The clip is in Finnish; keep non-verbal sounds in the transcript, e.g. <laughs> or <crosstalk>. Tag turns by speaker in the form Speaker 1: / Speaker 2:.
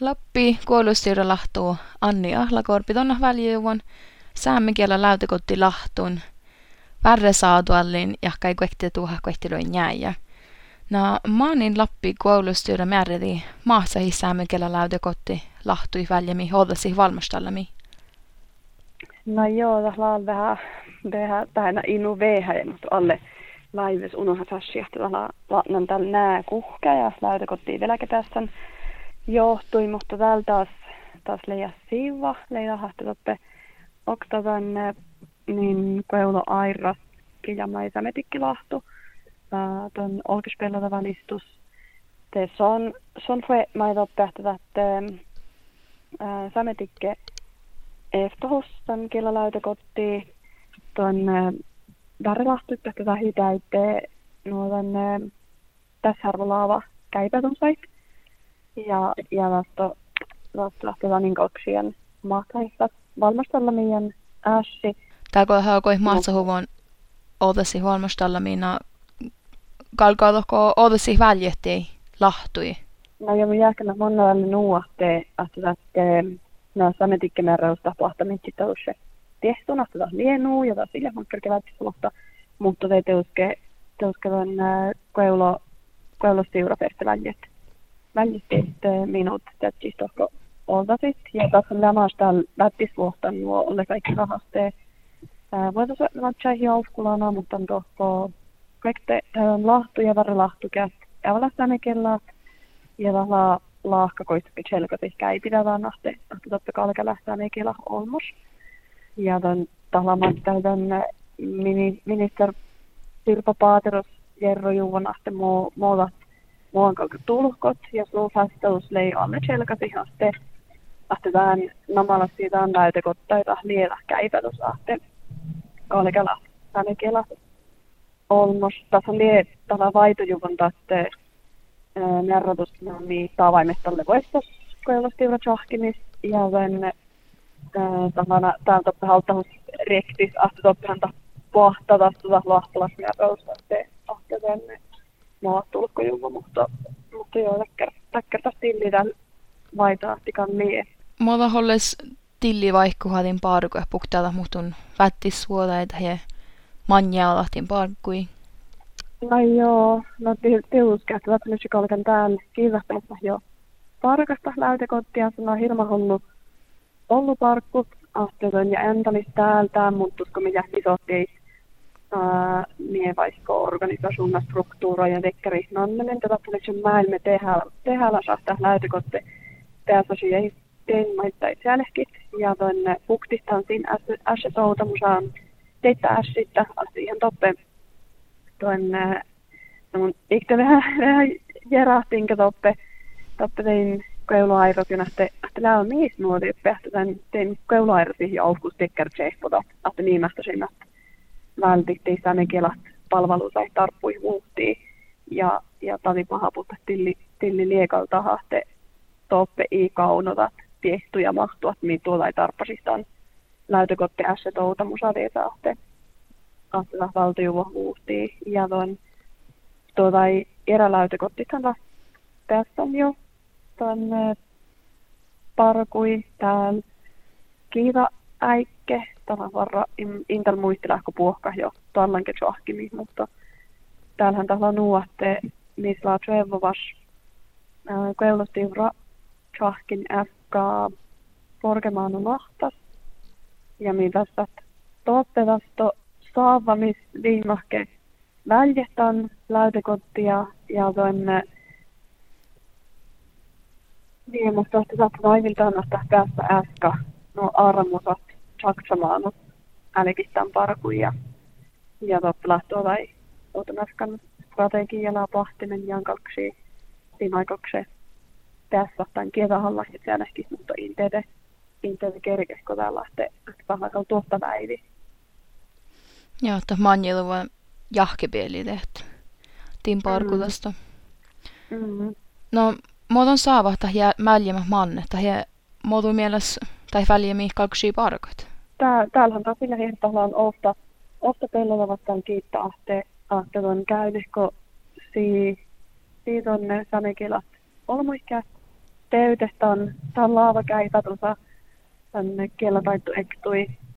Speaker 1: Lappi kuolustyyrä lahtuu Anni Ahlakorpi tonna väljyvon saamen lautakotti lahtuun värre saaduallin ja kai kuekti tuha kuektiloin jääjä. No maanin Lappi kuolustyyrä määridi maassa saamen lautakotti lahtui väljemi hoidasi valmistallami.
Speaker 2: No joo, tässä on vähän, vähän tähän inu veihä, mutta alle laives unoha sassi, että tällä nää kuhka ja lautakotti vielä tässä johtui, mutta täällä taas, taas leija siiva, leija hahteloppe oktavan niin keulo aira kijamaisa metikki-lahtu, tuon olkispellota valistus. Te son, son fue maidoppe, että sametikke eftohus tämän kielalautakotti tuon Darilahtu, että tätä hitäitte nuotan tässä arvolaava käipätun sait ja, ja vasto lähtevä niin koksien mahtaista valmistella meidän ässi.
Speaker 1: Täällä hän koi maassa huvon odasi valmistella minä kalkaatoko odasi väljetti lahtui.
Speaker 2: No ja minä jääkänä monella nuohte, että että no sametikkemääräystä plahtamit sitten se tehtuna, että taas lienuu ja taas sille hankkeella kevättisulta, mutta te teuske, teuskevan keulo, keulostiurafesta väljettä väldigt minut tätsistohko oltasit. Ja tässä on lämmästä lättisvuohtan nuo ole kaikki rahaste. Voitaisiin vatsaa hiauskulana, mutta on tohko kaikte on lahtu ja varre lahtu käs ävälästä kellat. Ja tällä lahka koistukin selkäti käy pidävään nahte, että totta kai alkaa lähtää mekellä olmos. Ja tämän tällä tämän minister Sirpa Paateros Jerro Juvanahte muuta muonkauka tulkot ja sun vastaus lei alle selkäsi haste ahte vähän namalla siitä on näytekottaita lielä käipätys ahte kalkala tänne kela olmos tässä lie tällä vaitojuvun tätte nerrotus niin tavaimestalle voistos koevastiivra tjohkimis ja sen tavallaan täältä haltahus rektis ahte toppihan pohtata tuota lahtalas mierousta ahte sen maatulkkojuva, mutta, mutta joo, täkkärtä tillitän vaitaahtikan lie.
Speaker 1: Mulla holles tilli vaihkuhatin parku ja puktaata muhtun vättissuoleita ja manjaalahtin parkui.
Speaker 2: No joo, no tiuskäät lähtenyt kalkan täällä kiivahteessa jo parkasta läytekottia, se on hirma ollut, ollut parkku, asteton ja entämis täältä, mutta kun ei niin vaikka organisationen strukturer ja väcker nannen tätä liksom maailma tehdä tehdä saada läytökotte tässä ei tein maittaa itsellekin. Ja tuonne puktistaan siinä assetouta musaan teitä assita asian toppe. Tuonne mun ikte vähän <laughs> vähän järahtinkä toppe toppe tein kouluairot ja nähte että lää on niistä nuoti että tein kouluairot ja aufkus tekkär tsehpota että niin mä siinä vältittiin ne kelat palveluita tarppui muuttiin. Ja, ja tani pahaputta tilli, tilli liekalta hahte toppe i kaunotat tehty ja mahtuat, mi tuolla ei tarppasistaan läytökotte ässä touta musadeita ahte. Ahte valtio muuttiin. Ja tuon tuota ei eräläytökottithan tässä on jo tuonne parkui täällä kiiva äikke tämä varra intel muistilähkö puhka jo tallanke tjohkimi, mutta täällähän tällä nuotte missä laa trevovas keulostivra tjohkin äkka korkemaanu lahtas ja mitä toottevasto saavamis viimahke väljetän läytekottia ja tuonne niin, mutta saat vaiviltaan päästä äsken no armusat saksamaan älkistään parkuja ja, ja toppelahtua tai otanaskan strategialla pahtinen jankalksi siinä aikaksi tässä tämän kevähalla ja siellä ehkä mutta intede intede kerkesko täällä lähtee vähän tuosta päivi.
Speaker 1: Joo, että manjilu vaan jahkepieli tehty. Tin parkulasta. Mm. Mm-hmm. No, muodon saavahta ja mäljemä manne, tai muodon mielessä tai väljemmin kalksi parkat?
Speaker 2: Tää, täällähän taas sillä hehtalla on ofta, ofta pellolla vastaan kiittää ahte, ahte käynyt, kun si, siitä on ne sanekilat olmoikkä teytehtan, tämän laava käipä tuossa tänne kiellä taittu ektui